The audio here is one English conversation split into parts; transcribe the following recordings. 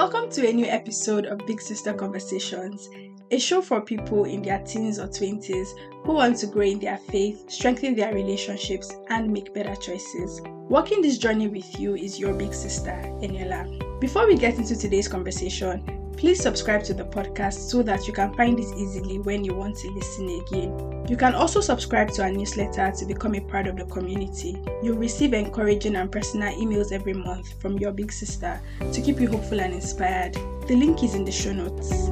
Welcome to a new episode of Big Sister Conversations, a show for people in their teens or 20s who want to grow in their faith, strengthen their relationships, and make better choices. Walking this journey with you is your big sister, Eniola. Before we get into today's conversation, please subscribe to the podcast so that you can find it easily when you want to listen again. You can also subscribe to our newsletter to become a part of the community. You'll receive encouraging and personal emails every month from your big sister to keep you hopeful and inspired. The link is in the show notes.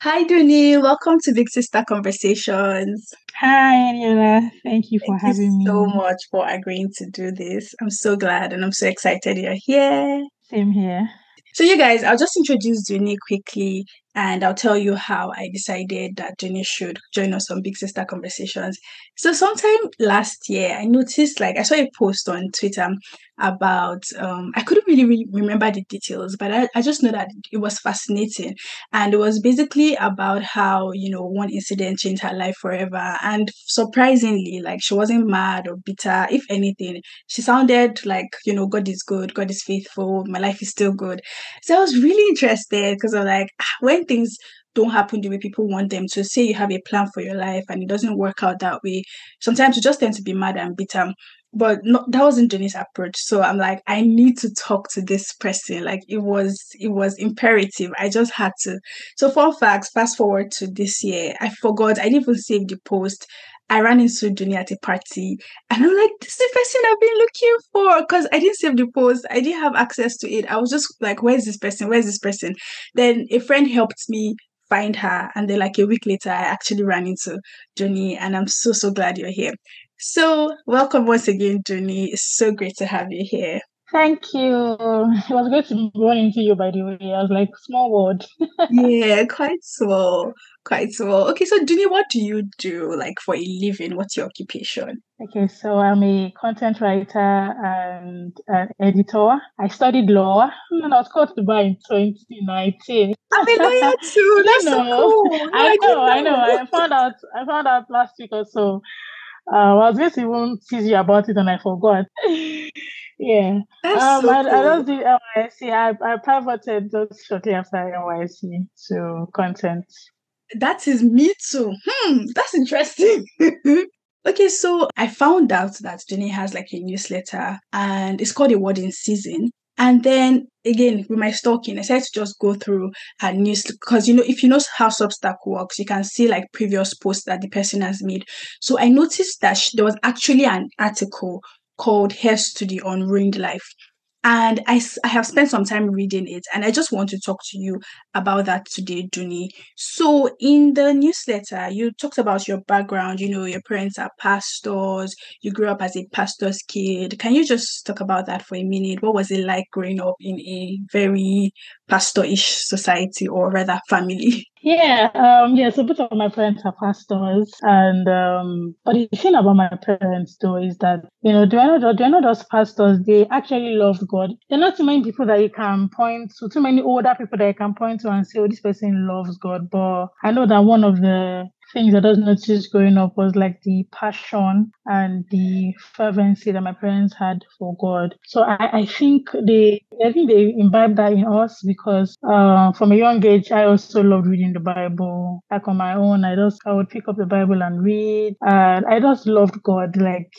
Hi, Dunni. Welcome to Big Sister Conversations. Hi, Eniola. Thank you for Thank having you so me. much for agreeing to do this. I'm so glad and I'm so excited you're here. Same here. So, you guys, I'll just introduce Dunni quickly and I'll tell you how I decided that Dunni should join us on Big Sister Conversations. So, sometime last year, I noticed like I saw a post on Twitter about, um, I couldn't really, really remember the details, but I, I just know that it was fascinating. And it was basically about how, you know, one incident changed her life forever. And surprisingly, like she wasn't mad or bitter. If anything, she sounded like, you know, God is good, God is faithful, my life is still good. So I was really interested because I'm like, ah, when things don't happen the way people want them to, say you have a plan for your life and it doesn't work out that way, sometimes you just tend to be mad and bitter. But that wasn't Dunni's approach. So I'm like, I need to talk to this person. Like it was, it was imperative. I just had to. So fun facts, fast forward to this year. I forgot, I didn't even save the post. I ran into Dunni at a party and I'm like, this is the person I've been looking for because I didn't save the post. I didn't have access to it. I was just like, where's this person? Where's this person? Then a friend helped me find her. And then like a week later, I actually ran into Dunni and I'm so, so glad you're here. So welcome once again, Dunni. It's so great to have you here. Thank you. It was great to be run into you, by the way. I was like, small world. yeah, quite small. Quite small. Okay, so Dunni, what do you do like for a living? What's your occupation? Okay, so I'm a content writer and an editor. I studied law and I was called to bar in 2019. I'm a lawyer too. That's so know. cool. I didn't know, I know. I found out I found out last week or so. Uh, I was going to even tease you about it and I forgot. yeah. That's Um, so I, I cool. just did NYSC. I, I pivoted just shortly after NYSC to content. That is me too. Hmm, that's interesting. okay, so I found out that Dunni has like a newsletter and it's called a Word in season. And then again, with my stalking, I decided to just go through her news because you know, if you know how Substack works, you can see like previous posts that the person has made. So I noticed that sh- there was actually an article called "Here's to the Unruined Life. And I, I have spent some time reading it, and I just want to talk to you about that today, Dunni. So, in the newsletter, you talked about your background. You know, your parents are pastors, you grew up as a pastor's kid. Can you just talk about that for a minute? What was it like growing up in a very pastor-ish society, or rather, family? Yeah, um, yeah. So both of my parents are pastors, and um, but the thing about my parents though is that you know they're not they're not just pastors. They actually love God. There are not too many people that you can point to, too many older people that you can point to and say, "Oh, this person loves God." But I know that one of the things that I noticed growing up was like the passion and the fervency that my parents had for God. So I, I think they I think they imbibed that in us because uh, from a young age I also loved reading the Bible. Like on my own, I just I would pick up the Bible and read. And I just loved God. Like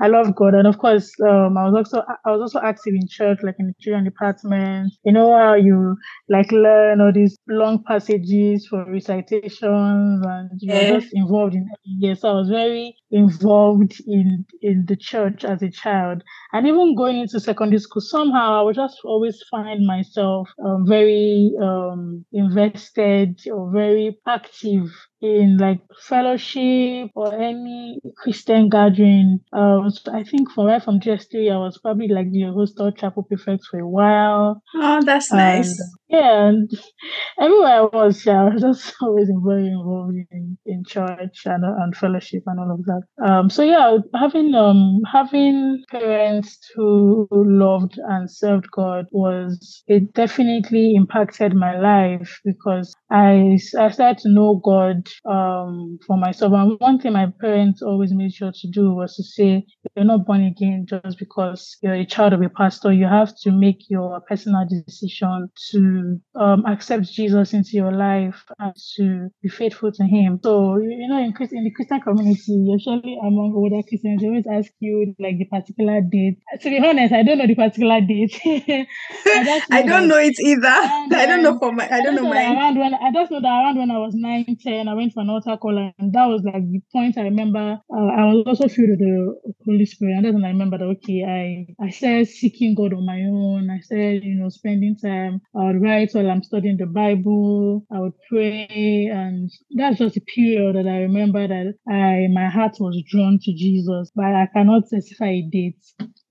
I love God, and of course, um, I was also I was also active in church, like in the children department. You know how you like learn all these long passages for recitations, and you Yeah. just involved in. Yes, I was very involved in in the church as a child, and even going into secondary school. Somehow, I would just always find myself um, very um, invested or very active in like fellowship or any Christian gathering. Uh, so I think from right from JS3, I was probably like the hostel chapel prefect for a while. Oh, that's And nice. yeah, and everywhere I was, yeah, I was just always very involved in, in church and, and fellowship and all of that. Um, so yeah, having um having parents who loved and served God was it definitely impacted my life because I I started to know God um for myself. And one thing my parents always made sure to do was to say, "You're not born again just because you're a child of a pastor. You have to make your personal decision to um, accept Jesus into your life and to be faithful to Him." So you know, in, in the Christian community, usually among older Christians, they always ask you like the particular date. To be honest, I don't know the particular date. I, I don't know it either. I don't know for my. I don't know mine. Around when I just know that around when I was nine, ten, I went for an altar call, and that was like the point I remember. Uh, I was also filled with the Holy Spirit, and that's when I remember that okay, I I started seeking God on my own. I started, you know, spending time. I would write while I'm studying the Bible. I would pray, and that's just a period that I remember that I my heart was drawn to Jesus, but I cannot specify a date.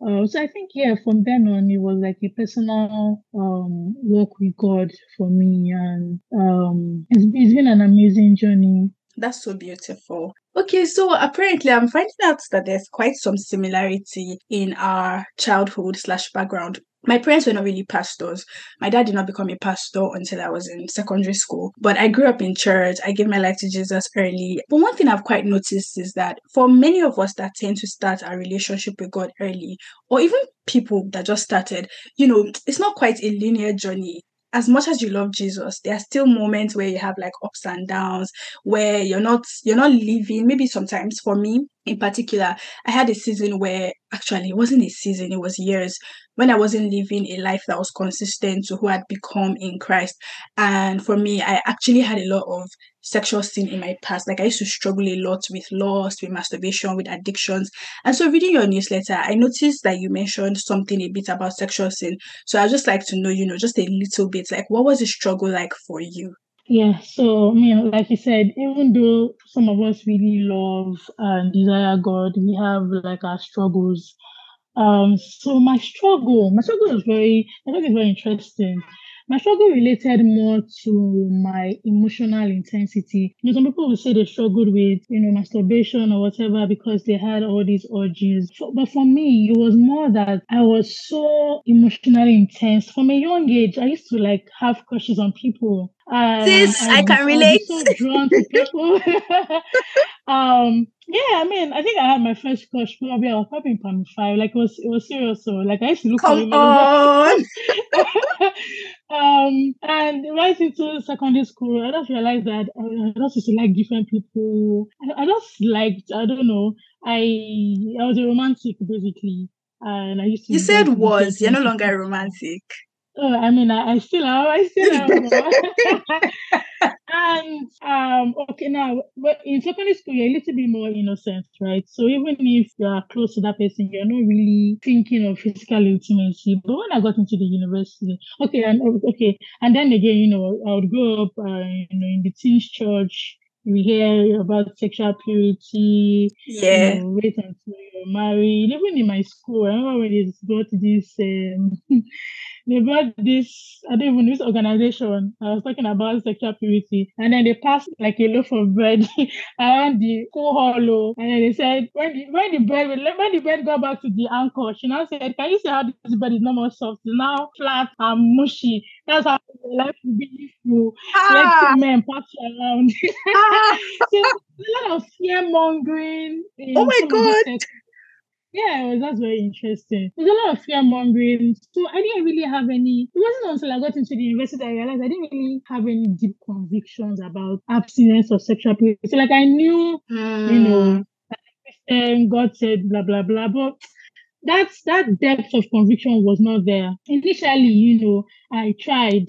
Uh, so I think yeah, from then on it was like a personal um, walk with God for me, and um, it's, it's been an amazing journey. That's so beautiful. Okay, so apparently I'm finding out that there's quite some similarity in our childhood slash background my parents were not really pastors. My dad did not become a pastor until I was in secondary school. But I grew up in church. I gave my life to Jesus early. But one thing I've quite noticed is that for many of us that tend to start our relationship with God early, or even people that just started, you know, it's not quite a linear journey as much as you love Jesus, there are still moments where you have like ups and downs, where you're not you're not living. Maybe sometimes for me in particular, I had a season where actually it wasn't a season, it was years when I wasn't living a life that was consistent to who I'd become in Christ. And for me, I actually had a lot of sexual sin in my past. Like I used to struggle a lot with lust, with masturbation, with addictions. And so reading your newsletter, I noticed that you mentioned something a bit about sexual sin. So I just like to know, you know, just a little bit, like what was the struggle like for you? Yeah, so I mean, like you said, even though some of us really love and desire God, we have like our struggles. Um, so my struggle, my struggle is very, I think it's very interesting my struggle related more to my emotional intensity. You know, some people will say they struggled with, you know, masturbation or whatever because they had all these urges. But for me, it was more that I was so emotionally intense. From a young age, I used to like have crushes on people. Um, Sis, I, I can relate. so drawn to people. um, yeah, I mean, I think I had my first crush probably I was probably in primary five. Like it was it was serious. So like I used to look Come on. um and right into secondary school, I just realized that I just used to like different people. I, I just liked, I don't know, I I was a romantic basically. And I used to You said was, you're no longer a romantic. Oh, I mean, I, I still am. I still am. and um, okay, now, but in secondary school, you're a little bit more innocent, right? So even if you are close to that person, you're not really thinking of physical intimacy. But when I got into the university, okay, and okay, and then again, you know, I would grow up, uh, you know, in the teens church. We hear about sexual purity. Yeah. You know, wait until you're married. Even in my school, I remember when they got this. Um, they brought this, I don't even know this organization. I was talking about sexual purity. And then they passed like a loaf of bread around the school hollow. And then they said, when the, when the bread when the bread got back to the anchor, she now said, Can you see how this bread is no more soft? It's now flat and mushy. That's how life will be you ah. let men pass around. Ah. so a lot of fear mongering. Oh my god. Yeah, was, that's very interesting. There's a lot of fear mongering. So I didn't really have any, it wasn't until I got into the university that I realized I didn't really have any deep convictions about abstinence or sexual purity. So like I knew, mm. you know, and God said blah blah blah, but that's that depth of conviction was not there. Initially, you know, I tried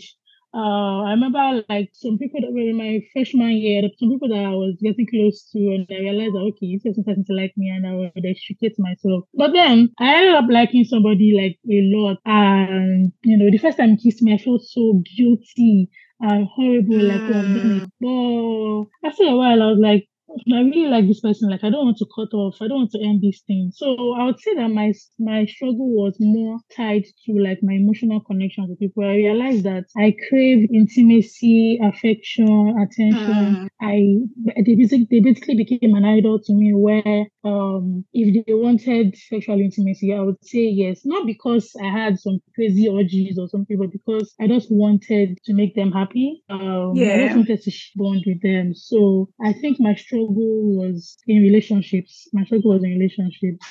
uh, I remember like some people that were in my freshman year, some people that I was getting close to, and I realized that okay, this person starting to like me, and I would educate myself. But then I ended up liking somebody like a lot, and you know, the first time he kissed me, I felt so guilty and horrible, like oh, I've done it. But after a while, I was like, I really like this person. Like I don't want to cut off. I don't want to end this thing. So I would say that my my struggle was more tied to like my emotional connection with people. I realized that I crave intimacy, affection, attention. Mm. I they basically they basically became an idol to me where um if they wanted sexual intimacy, I would say yes. Not because I had some crazy orgies or something, but because I just wanted to make them happy. Um yeah. I just wanted to bond with them. So I think my struggle was in relationships. My struggle was in relationships.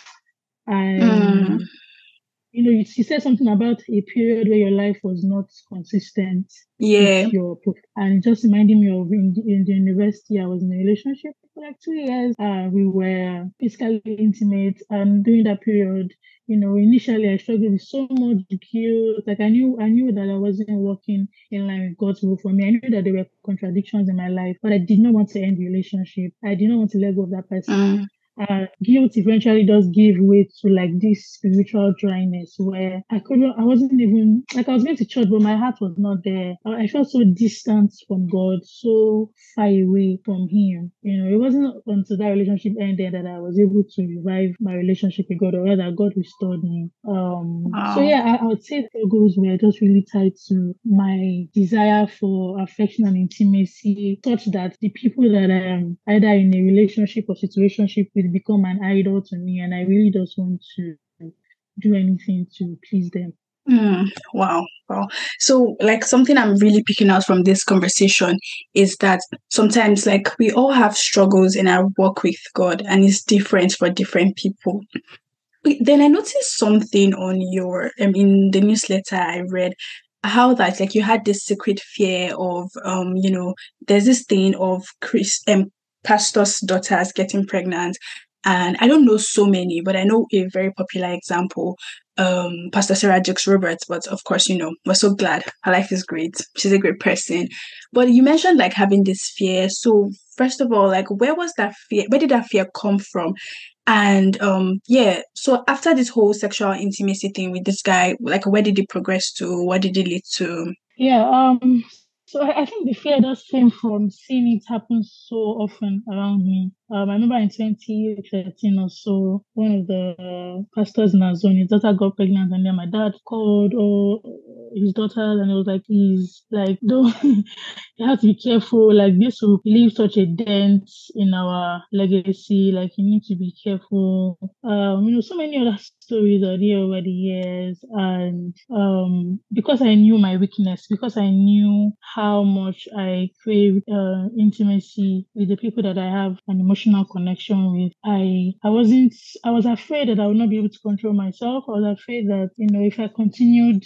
And mm. You know, you, you, said something about a period where your life was not consistent. Yeah. Your, and just reminding me of in, in the university, I was in a relationship for like two years. Uh, we were physically intimate, and during that period, you know, initially I struggled with so much guilt. Like I knew, I knew that I wasn't working in line with God's will for me. I knew that there were contradictions in my life, but I did not want to end the relationship. I did not want to let go of that person. Mm uh, guilt eventually does give way to like this spiritual dryness where I couldn't, I wasn't even like I was going to church, but my heart was not there. I felt so distant from God, so far away from Him. You know, it wasn't until that relationship ended that I was able to revive my relationship with God, or rather, God restored me. Um, wow. So yeah, I, I would say the goals were just really tied to my desire for affection and intimacy, such that the people that I am either in a relationship or situationship with become an idol to me, and I really just want to do anything to please them. Mm, wow. Wow. So, like, something I'm really picking out from this conversation is that sometimes, like, we all have struggles in our work with God, and it's different for different people. Then I noticed something on your, um, in the newsletter I read, how that like you had this secret fear of um you know there's this thing of chris um pastors' daughters getting pregnant. And I don't know so many, but I know a very popular example, um, Pastor Sarah Jakes Roberts. But of course, you know, we're so glad. Her life is great. She's a great person. But you mentioned like having this fear. So first of all, like where was that fear? Where did that fear come from? And um, yeah, so after this whole sexual intimacy thing with this guy, like where did it progress to? What did it lead to? Yeah, um, so I, think the fear does came from seeing it happen so often around me. Um, I remember in 2013 or so, one of the pastors in our zone, his daughter got pregnant, and then my dad called oh, his daughter, and it was like, he's like, don't, you have to be careful. Like, this will leave such a dent in our legacy. Like, you need to be careful. Um, you know, so many other stories there over the years. And um, because I knew my weakness, because I knew how much I crave uh, intimacy with the people that I have an emotional connection with. I I wasn't I was afraid that I would not be able to control myself. I was afraid that, you know, if I continued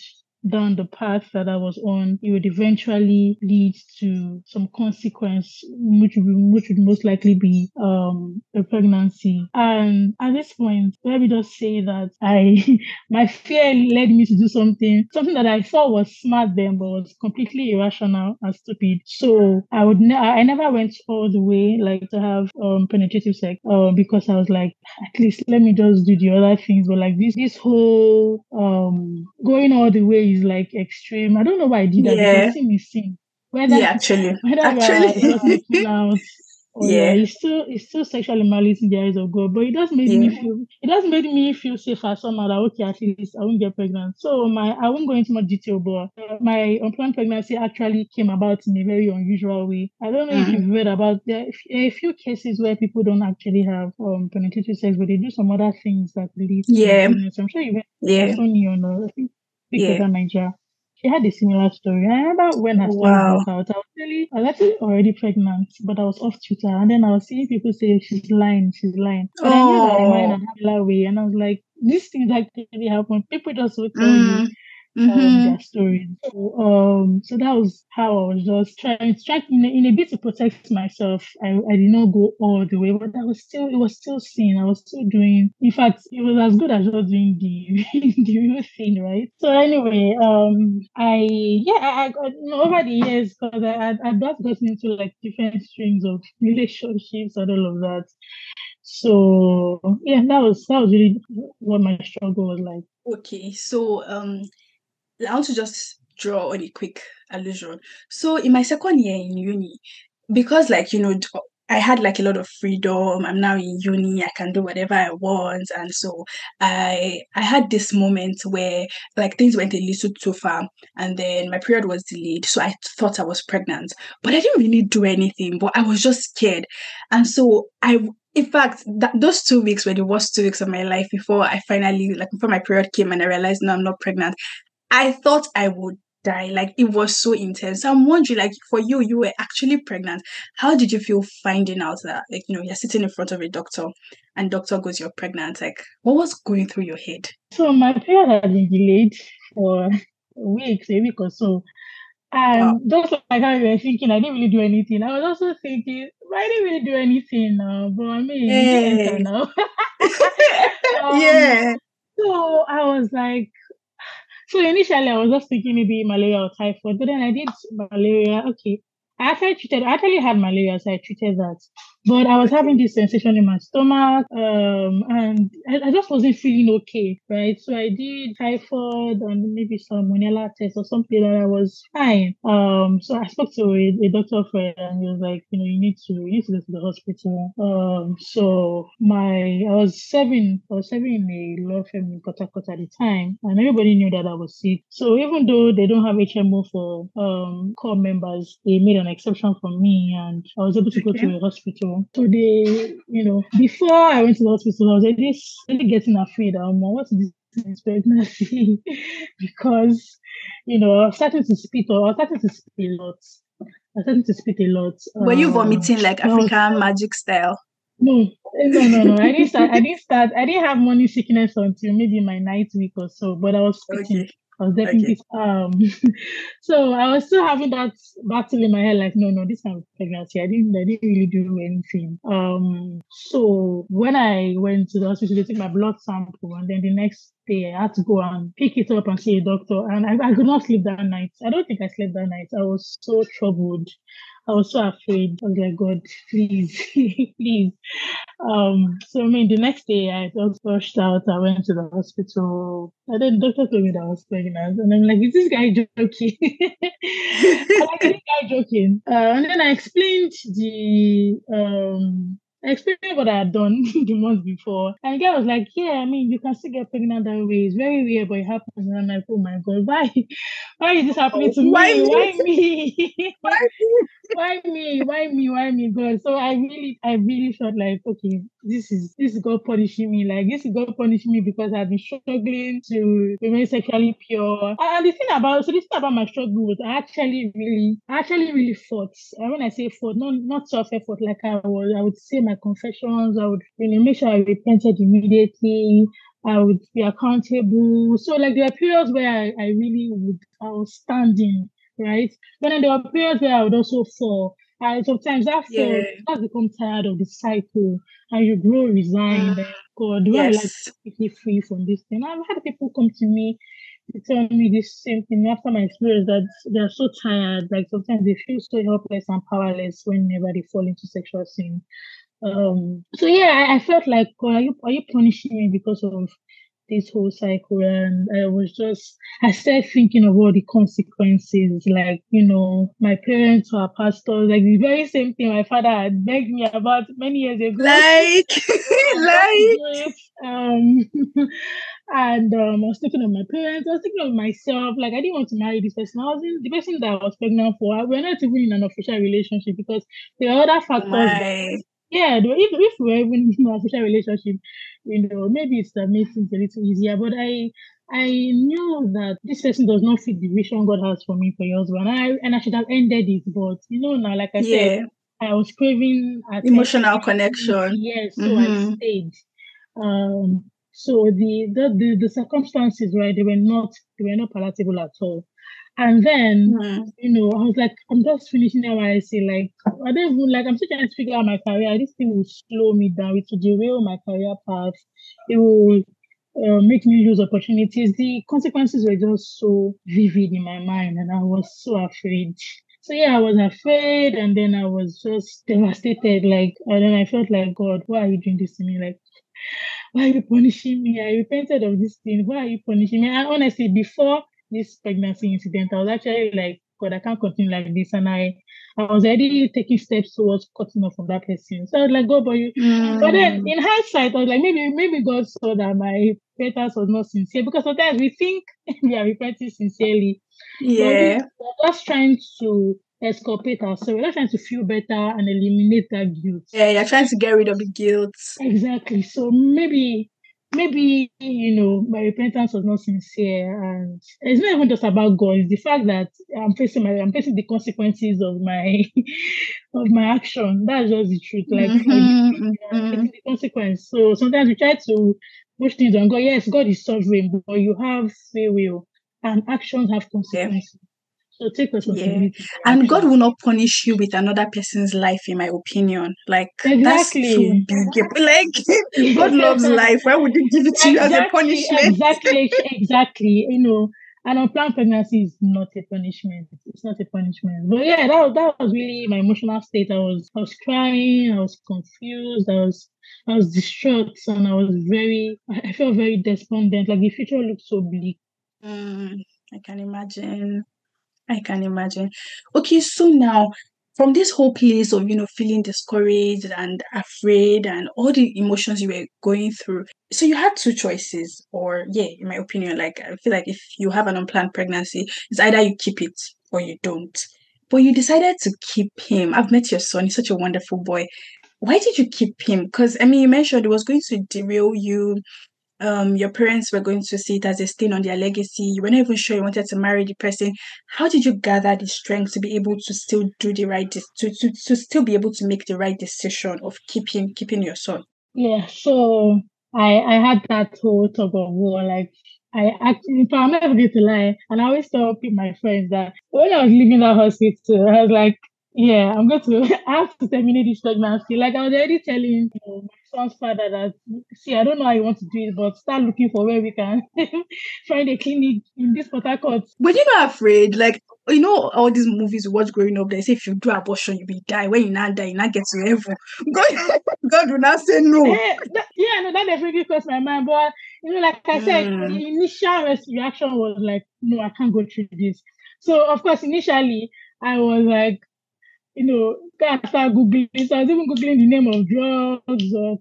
down the path that I was on, it would eventually lead to some consequence, which would, which would most likely be um, a pregnancy. And at this point, let me just say that I, my fear led me to do something, something that I thought was smart then, but was completely irrational and stupid. So I would, ne- I never went all the way, like to have um, penetrative sex, uh, because I was like, at least let me just do the other things. But like this, this whole um, going all the way is like extreme. I don't know why I did that yeah. because me sing. Whether, yeah, actually, whether actually. or yeah. yeah, it's still it's still sexual immorality in the eyes of God, but it does make yeah. me feel it does make me feel safer somehow that okay at least I won't get pregnant. So my I won't go into much detail, but uh, my unplanned pregnancy actually came about in a very unusual way. I don't know mm-hmm. if you've read about there are a few cases where people don't actually have um penetrative sex, but they do some other things that lead to yeah. pregnancy. I'm sure you've yeah. Sony on I think yeah. Nigeria. She had a similar story. I remember when her story wow. broke out, I was really, I was actually already pregnant, but I was off Twitter, and then I was seeing people say she's lying, she's lying. But oh. I knew that in a similar way, and I was like, these things actually happen. People just will tell mm. you mm-hmm. their stories. So, um, so that was how I was just trying, trying in, a, in a bit to protect myself. I, I did not go all the way, but I was still, it was still seen. I was still doing, in fact, it was as good as just doing the, the real thing, right? So anyway, um, I, yeah, I, I got, you know, over the years, because I, I, I've just gotten into like different streams of relationships and all of that. So yeah, that was that was really what my struggle was like. Okay, so um I want to just draw on a quick allusion. So in my second year in uni, because like you know I had like a lot of freedom. I'm now in uni. I can do whatever I want, and so I I had this moment where like things went a little too far, and then my period was delayed. So I thought I was pregnant, but I didn't really do anything. But I was just scared, and so I in fact, that, those two weeks were the worst two weeks of my life before I finally, like, before my period came and I realized, no, I'm not pregnant. I thought I would die. Like, it was so intense. I'm wondering, like, for you, you were actually pregnant. How did you feel finding out that, like, you know, you're sitting in front of a doctor and doctor goes, you're pregnant? Like, what was going through your head? So, my period had been delayed for weeks, a week or so. And wow. just like how you were thinking, I didn't really do anything. I was also thinking, I didn't really do anything now, but I mean, hey. now. um, yeah. So I was like, so initially I was just thinking maybe malaria or typhoid, but then I did malaria. Okay, I actually treated. I actually had malaria, so I treated that. But I was having this sensation in my stomach, um, and I, I, just wasn't feeling okay, right? So I did typhoid and maybe some salmonella test or something, that I was fine. Um, so I spoke to a, a doctor friend, and he was like, you know, you need to, you need to go to the hospital. Um, so my, I was serving, I was serving in a law firm in Kotakota at the time, and everybody knew that I was sick. So even though they don't have HMO for um corps members, they made an exception for me, and I was able to okay. go to a hospital. So they, you know, before I went to the hospital, I was already, really getting afraid. Um, what's this pregnancy? because, you know, I was starting to spit or I was starting to spit a lot. I started to spit a lot. Were you um, vomiting like African was, magic style? No, no, no, no. I didn't start. I didn't start. I didn't have morning sickness until maybe my ninth week or so. But I was spitting. Okay. I was definitely okay. um so I was still having that battle in my head, like, no, no, this of pregnancy. I didn't I didn't really do anything. Um so when I went to the hospital, they took my blood sample and then the next day I had to go and pick it up and see a doctor. And I, I could not sleep that night. I don't think I slept that night. I was so troubled. I was so afraid. I was like, God, please, please. Um, so I mean, the next day I just rushed out. I went to the hospital. And then the doctor told me that I was pregnant. And I'm like, is this guy joking? Like, this guy joking? Uh, and then I explained the um I explained what I had done the month before. And the guy was like, Yeah, I mean, you can still get pregnant that way. It's very weird, but it happens. And I'm like, Oh my God, why? Why is this happening to why me? Why me? why me? why me? Why me? Why me? God. So I really, I really felt like, okay, this is this is God punishing me. Like this is God punishing me because I've been struggling to remain sexually pure. And the thing about so this thing about my struggle was I actually really, I actually really fought. And when I say fought, not not self effort like I was, I would say my confessions. I would you know make sure I repented immediately. I would be accountable. So like there are periods where I, I really would I was standing right? But then there are periods where I would also fall. And sometimes fall, yeah. has become tired of the cycle and you grow resigned. Uh, God, do yes. I like to be free from this thing? I've had people come to me to tell me this same thing after my experience that they're so tired. Like sometimes they feel so helpless and powerless whenever they fall into sexual sin. Um, so yeah, I, I felt like, God, are you are you punishing me because of this whole cycle and I was just I started thinking of all the consequences. Like, you know, my parents were pastors, like the very same thing my father had begged me about many years ago. Like like um and um I was thinking of my parents, I was thinking of myself, like I didn't want to marry this person. I was in the person that I was pregnant for. We're not even in an official relationship because there are other factors that yeah, if if we're even in an official relationship, you know, maybe it's that makes things a little easier. But I I knew that this person does not fit the vision God has for me for your husband. And I and I should have ended it. But you know, now like I yeah. said, I was craving emotional connection. Yes, so mm-hmm. I stayed. Um so the, the the the circumstances, right, they were not they were not palatable at all. And then, mm-hmm. you know, I was like, I'm just finishing NYSC. Like, I don't even like, I'm still trying to figure out my career. This thing will slow me down. It will derail my career path. It will uh, make me lose opportunities. The consequences were just so vivid in my mind, and I was so afraid. So yeah, I was afraid, and then I was just devastated. Like, and then I felt like, God, why are you doing this to me? Like, why are you punishing me? I repented of this thing. Why are you punishing me? And honestly, before this pregnancy incident, I was actually like, God, I can't continue like this. And I, I was already taking steps towards cutting off from that person. So I was like, God, but you. Mm. But then in hindsight, I was like, maybe maybe God saw that my repentance was not sincere because sometimes we think we are repenting sincerely. Yeah. We're just trying to exculpate ourselves. We're just trying to feel better and eliminate that guilt. Yeah, you're trying to get rid of the guilt. Exactly. So maybe maybe you know my repentance was not sincere and it's not even just about god it's the fact that i'm facing my i'm facing the consequences of my of my action. That's just the truth. Like mm-hmm, mm-hmm. the consequence. So sometimes we try to push things on god. Yes god is sovereign but you have free will and actions have consequences. yeah. So take responsibility. Yeah. And God will not punish you with another person's life, in my opinion. Like exactly. that's too big. Like God loves life. Why would He give it to exactly, you as a punishment? Exactly, exactly. You know, an unplanned pregnancy is not a punishment. It's not a punishment. But yeah, that, that was really my emotional state. I was I was crying, I was confused, I was I was distraught and I was very I felt very despondent. Like the future looked so bleak. Mm, I can imagine. I can imagine. Okay, so now from this whole place of you know feeling discouraged and afraid and all the emotions you were going through so you had two choices or yeah in my opinion like i feel like if you have an unplanned pregnancy it's either you keep it or you don't. But you decided to keep him. I've met your son he's such a wonderful boy. Why did you keep him? Because i mean you mentioned it was going to derail you um your parents were going to see it as a stain on their legacy. You were not even sure you wanted to marry the person. How did you gather the strength to be able to still do the right de- to, to to still be able to make the right decision of keeping keeping your son? Yeah so i i had that whole tug of war like I actually, I'm never going to lie, and I always tell my friends that when I was leaving that hospital, I was like, yeah, I'm going to I have to terminate this pregnancy. Like I was already telling you know, son's father that see, I don't know how you want to do it, but start looking for where we can find a clinic in this Port Harcourt. But you're not afraid, like you know all these movies we watch growing up, they say if you do abortion, you will be die. When you not die, you not get to heaven. God, God will not say no. Yeah, that, yeah, no, that definitely crossed my mind. But you know, like I said, mm. the initial reaction was like, no, I can't go through this. So of course, initially I was like, you know, of start googling. So I was even googling the name of drugs or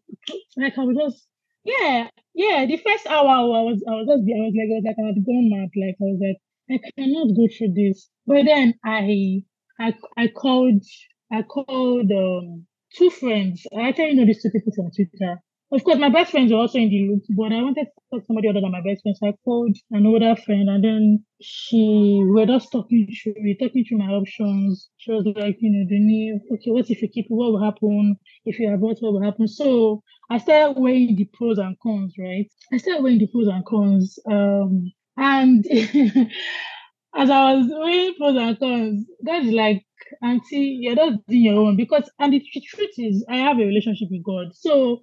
like I was just yeah, yeah. The first hour I was I was just I was like I was like I had gone mad. Like I was like I cannot go through this. But then I I I called I called um two friends. I actually know these two people from Twitter. Of course, my best friends were also in the loop, but I wanted to talk to somebody other than my best friend. So I called an older friend and then she, we were just talking through, we talking through my options. She was like, you know, new, okay, what if you keep it? What will happen? If you abort, what will happen? So I started weighing the pros and cons, right? I started weighing the pros and cons. Um, and as I was weighing pros and cons, that's like, Auntie, you're just doing your own because, and the truth is, I have a relationship with God. So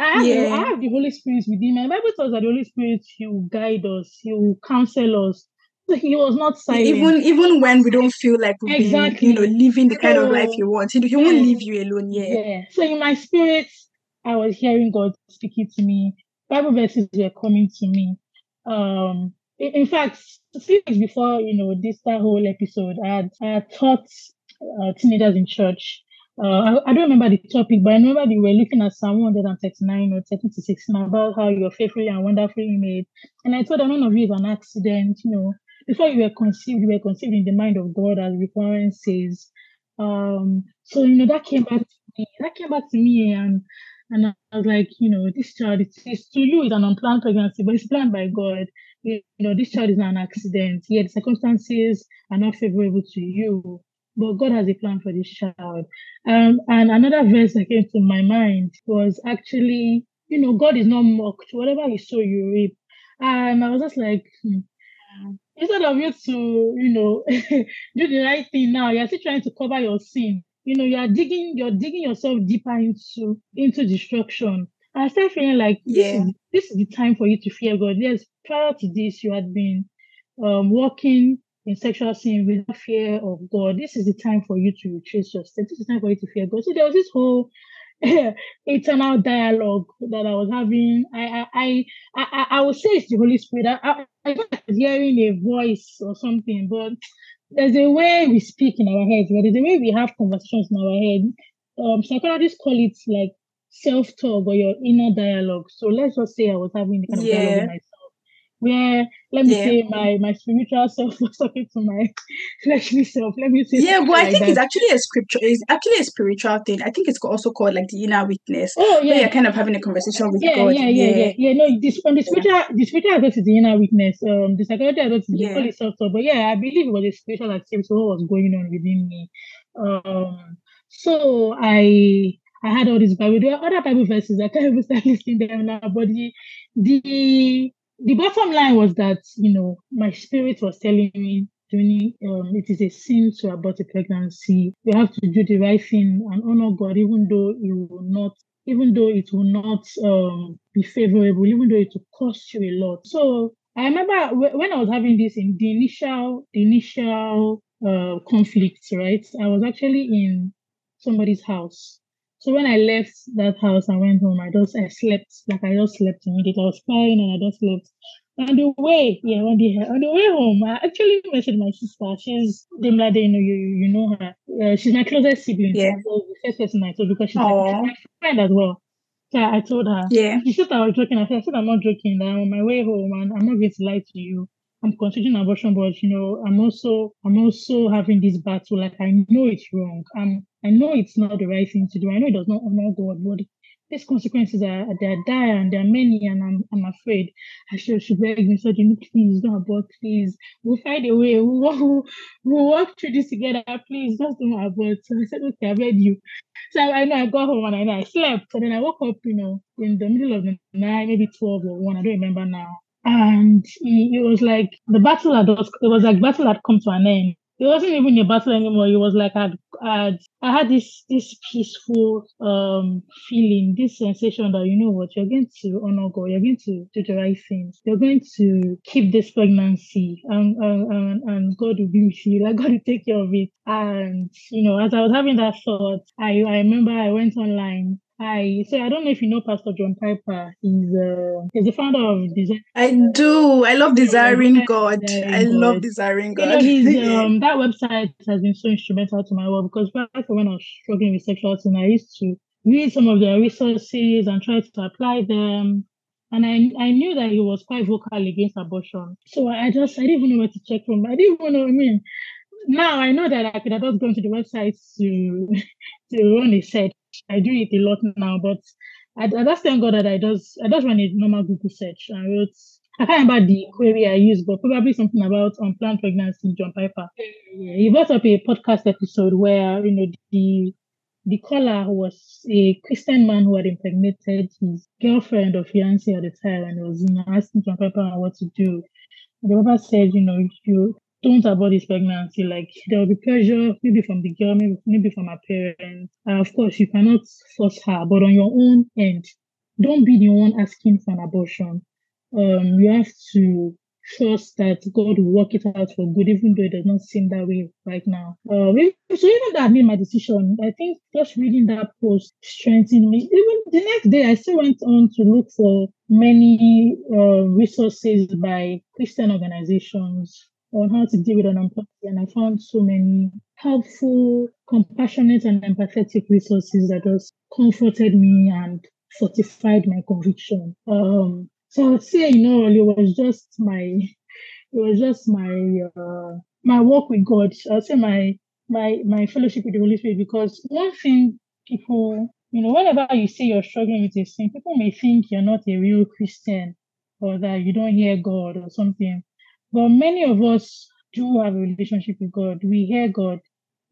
I have, yeah. the, I have the Holy Spirit within me. The Bible tells that the Holy Spirit He will guide us, He will counsel us. He was not silent. Even even when we don't feel like we're exactly. you know, living the kind so, of life you want. He, he won't leave you alone. Yeah. Yeah. So in my spirit, I was hearing God speaking to me. Bible verses were coming to me. Um, in, in fact, few weeks before you know this that whole episode, I had I had taught uh, teenagers in church uh, I, I, don't remember the topic, but I remember they were looking at Psalm 139 or 13 to 16 about how you're faithfully and wonderfully made. And I told them none of you is an accident, you know. Before you were conceived, you were conceived in the mind of God, as the. Um, so you know that came back to me. That came back to me, and and I was like, you know, this child it's, it's to you is an unplanned pregnancy, but it's planned by God. You, know, this child is not an accident. Yet the circumstances are not favorable to you but God has a plan for this child. Um, and another verse that came to my mind was actually, you know, God is not mocked. Whatever you sow, you reap. And I was just like, hmm. instead of you to, you know, do the right thing now, you're still trying to cover your sin. You know, you're digging, you're digging yourself deeper into into destruction. I started feeling like yeah. this, is, this is the time for you to fear God. Yes, prior to this, you had been um, walking in sexual sin without fear of God, this is the time for you to retrace your steps. This is the time for you to fear God. So there was this whole eternal dialogue that I was having. I I I I, I would say it's the Holy Spirit. I, I, I was hearing a voice or something, but there's a way we speak in our heads, but there's a way we have conversations in our head. Um, psychologists call it like self-talk or your inner dialogue. So let's just say I was having kind of yeah. dialogue with myself where let me yeah. say my my spiritual self was talking to my fleshly self. Let me say Yeah, well, I think that. it's actually a scripture it's actually a spiritual thing. I think it's also called like the inner witness. Oh yeah. you're kind of having a conversation with yeah, God. Yeah, yeah, yeah, yeah. Yeah, no, this on the spiritual yeah. the spiritual aspect is the inner witness. Um the psychology aspect is yeah. the self talk. But yeah, I believe it was a spiritual activity, So what was going on within me. Um so I I had all these Bible. There are other Bible verses. I can't even start listing them now. But the the the bottom line was that you know my spirit was telling me Dunni, um, it is a sin to abort a pregnancy. You have to do the right thing and honor God, even though it will not, even though it will not um, be favorable, even though it will cost you a lot. So I remember when I was having this in the initial, the initial uh, conflict, right? I was actually in somebody's house so when I left that house and went home, I just I slept like I just slept immediately. I was crying and I just slept. On the way, yeah, on the on the way home, I actually messaged my sister. She's Demlade, you know, you you know her. Uh, she's my closest sibling. Yeah. So the first person I told because she's, like, she's my friend as well. So I told her. Yeah. She said I was joking. I said, I said I'm not joking. I'm on my way home and I'm not going to lie to you. I'm considering abortion, but you know, I'm also I'm also having this battle. Like I know it's wrong. I'm I know it's not the right thing to do. I know it does not honor God, but these consequences are they're dire and they're many, and I'm I'm afraid. I should should beg me, so please don't abort, please. We'll find a way. We'll, we'll work through this together. Please just don't abort. So I said, okay, I read you. So I, I know I got home and I I slept. And then I woke up, you know, in the middle of the night, maybe 12 or 1, I don't remember now. And it, it was like the battle had it was like battle had come to an end. It wasn't even a battle anymore. It was like I'd, I'd, I had this this peaceful um feeling, this sensation that you know what, you're going to honor God, you're going to do the right things, you're going to keep this pregnancy, and and, and, and God will be with you, like God will take care of it. And you know, as I was having that thought, I I remember I went online Hi. So I don't know if you know Pastor John Piper. He's uh, he's the founder of Design. I do. I love desiring God. Desiring I God. love desiring God. You know, his, um, that website has been so instrumental to my work because back when I was struggling with sexual sin, I used to read some of their resources and try to apply them. And I I knew that he was quite vocal against abortion. So I just I didn't even know where to check from. I didn't even know. I mean, now I know that I could have just gone to the website to to run a search I do it a lot now, but I, I just thank God that I just I just run a normal Google search and wrote I can't remember the query I used, but probably something about unplanned pregnancy, John Piper. Yeah, he brought up a podcast episode where you know the the caller was a Christian man who had impregnated his girlfriend or fiance at the time and was you know, asking John Piper what to do. The Papa said, you know, you don't abort this pregnancy. Like there will be pressure, maybe from the girl, maybe, maybe from her parents. Uh, of course, you cannot force her, but on your own end, don't be the one asking for an abortion. Um, you have to trust that God will work it out for good, even though it does not seem that way right now. Uh, so even that made my decision. I think just reading that post strengthened me. Even the next day, I still went on to look for many uh, resources by Christian organizations on how to deal with an unemployment. And I found so many helpful, compassionate, and empathetic resources that just comforted me and fortified my conviction. Um, so I would say, you know, it was just my, it was just my, uh, my work with God. I would say my, my, my fellowship with the Holy Spirit, because one thing people, you know, whenever you say you're struggling with a sin, people may think you're not a real Christian or that you don't hear God or something. But many of us do have a relationship with God. We hear God.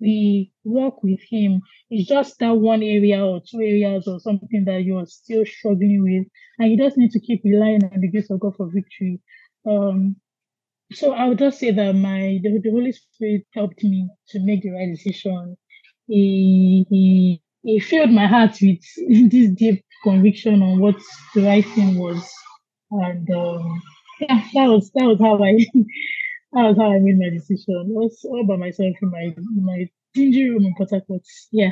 We walk with Him. It's just that one area or two areas or something that you're still struggling with. And you just need to keep relying on the grace of God for victory. Um, so I would just say that my the, the Holy Spirit helped me to make the right decision. He he he filled my heart with this deep conviction on what the right thing was. And um, yeah, that was that was how I that was how I made my decision. Was all by myself in my in my dingy room in Port Harcourt. Yeah.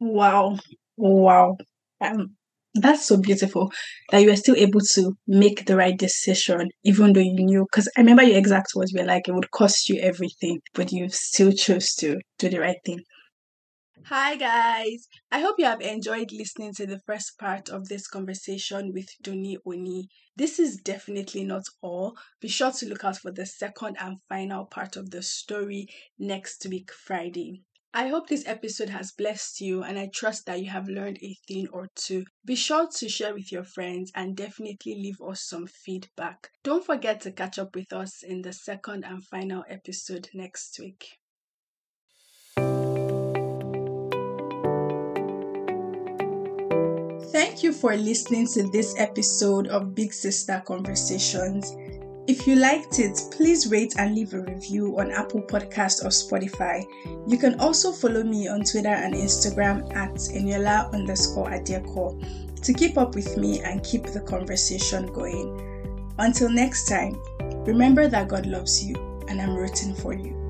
Wow. Wow. Um that's so beautiful that you were still able to make the right decision, even though you knew. Because I remember your exact words were like, it would cost you everything, but you still chose to do the right thing. Hi, guys. I hope you have enjoyed listening to the first part of this conversation with Dunni Oni. This is definitely not all. Be sure to look out for the second and final part of the story next week, Friday. I hope this episode has blessed you and I trust that you have learned a thing or two. Be sure to share with your friends and definitely leave us some feedback. Don't forget to catch up with us in the second and final episode next week. Thank you for listening to this episode of Big Sister Conversations. If you liked it, please rate and leave a review on Apple Podcast or Spotify. You can also follow me on Twitter and Instagram at Eniola underscore Adeeko to keep up with me and keep the conversation going. Until next time, remember that God loves you and I'm rooting for you.